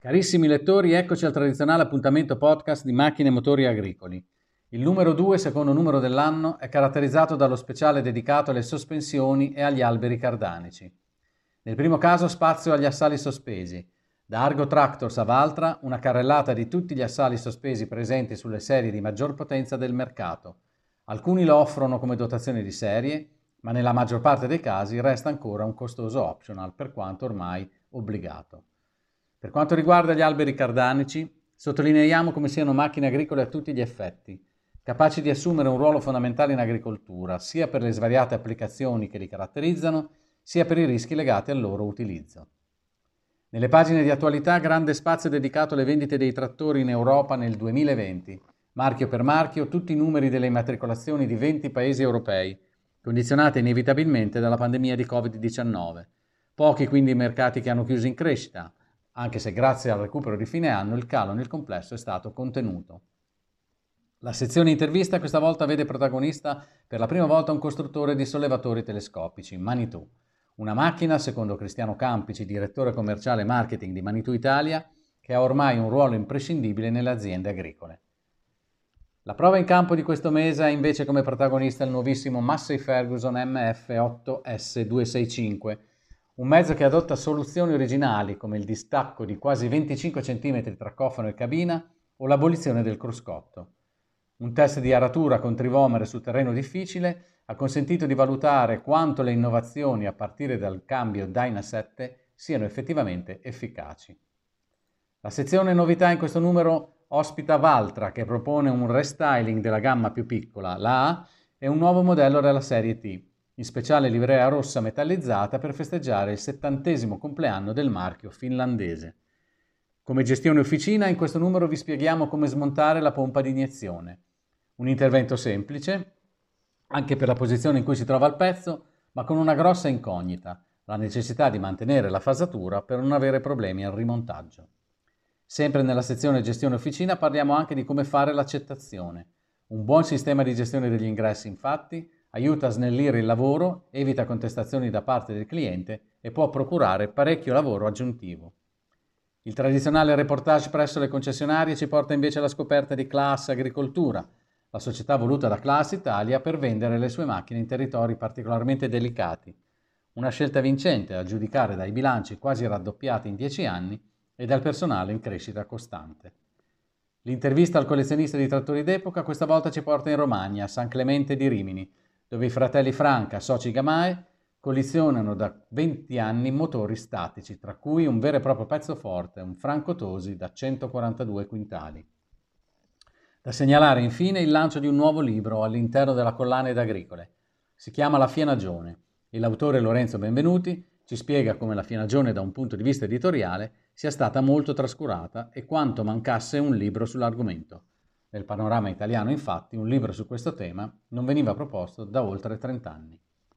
Carissimi lettori, eccoci al tradizionale appuntamento podcast di macchine e motori agricoli. Il numero 2, secondo numero dell'anno, è caratterizzato dallo speciale dedicato alle sospensioni e agli alberi cardanici. Nel primo caso spazio agli assali sospesi. Da Argo Tractors a Valtra, una carrellata di tutti gli assali sospesi presenti sulle serie di maggior potenza del mercato. Alcuni lo offrono come dotazione di serie, ma nella maggior parte dei casi resta ancora un costoso optional, per quanto ormai obbligato. Per quanto riguarda gli alberi cardanici, sottolineiamo come siano macchine agricole a tutti gli effetti, capaci di assumere un ruolo fondamentale in agricoltura, sia per le svariate applicazioni che li caratterizzano, sia per i rischi legati al loro utilizzo. Nelle pagine di attualità grande spazio dedicato alle vendite dei trattori in Europa nel 2020, marchio per marchio tutti i numeri delle immatricolazioni di 20 paesi europei, condizionate inevitabilmente dalla pandemia di Covid-19. Pochi quindi i mercati che hanno chiuso in crescita, anche se grazie al recupero di fine anno il calo nel complesso è stato contenuto. La sezione intervista questa volta vede protagonista per la prima volta un costruttore di sollevatori telescopici, Manitou, una macchina, secondo Cristiano Campici, direttore commerciale marketing di Manitou Italia, che ha ormai un ruolo imprescindibile nelle aziende agricole. La prova in campo di questo mese ha invece come protagonista il nuovissimo Massey Ferguson MF8S265, un mezzo che adotta soluzioni originali come il distacco di quasi 25 cm tra cofano e cabina o l'abolizione del cruscotto. Un test di aratura con trivomere su terreno difficile ha consentito di valutare quanto le innovazioni a partire dal cambio Dyna 7 siano effettivamente efficaci. La sezione novità in questo numero ospita Valtra che propone un restyling della gamma più piccola, la A, e un nuovo modello della serie T, in speciale livrea rossa metallizzata per festeggiare il settantesimo compleanno del marchio finlandese. Come gestione officina in questo numero vi spieghiamo come smontare la pompa di iniezione. Un intervento semplice, anche per la posizione in cui si trova il pezzo, ma con una grossa incognita, la necessità di mantenere la fasatura per non avere problemi al rimontaggio. Sempre nella sezione gestione officina parliamo anche di come fare l'accettazione. Un buon sistema di gestione degli ingressi, infatti, aiuta a snellire il lavoro, evita contestazioni da parte del cliente e può procurare parecchio lavoro aggiuntivo. Il tradizionale reportage presso le concessionarie ci porta invece alla scoperta di Class Agricoltura, la società voluta da Class Italia per vendere le sue macchine in territori particolarmente delicati. Una scelta vincente a giudicare dai bilanci quasi raddoppiati in dieci anni e dal personale in crescita costante. L'intervista al collezionista di trattori d'epoca questa volta ci porta in Romagna, a San Clemente di Rimini, dove i fratelli Franca, soci Gamae, collezionano da 20 anni motori statici, tra cui un vero e proprio pezzo forte, un Franco Tosi da 142 quintali. Da segnalare infine il lancio di un nuovo libro all'interno della collana ed agricole. Si chiama La Fienagione e l'autore Lorenzo Benvenuti ci spiega come la Fienagione da un punto di vista editoriale sia stata molto trascurata e quanto mancasse un libro sull'argomento. Nel panorama italiano, infatti, un libro su questo tema non veniva proposto da oltre 30 anni.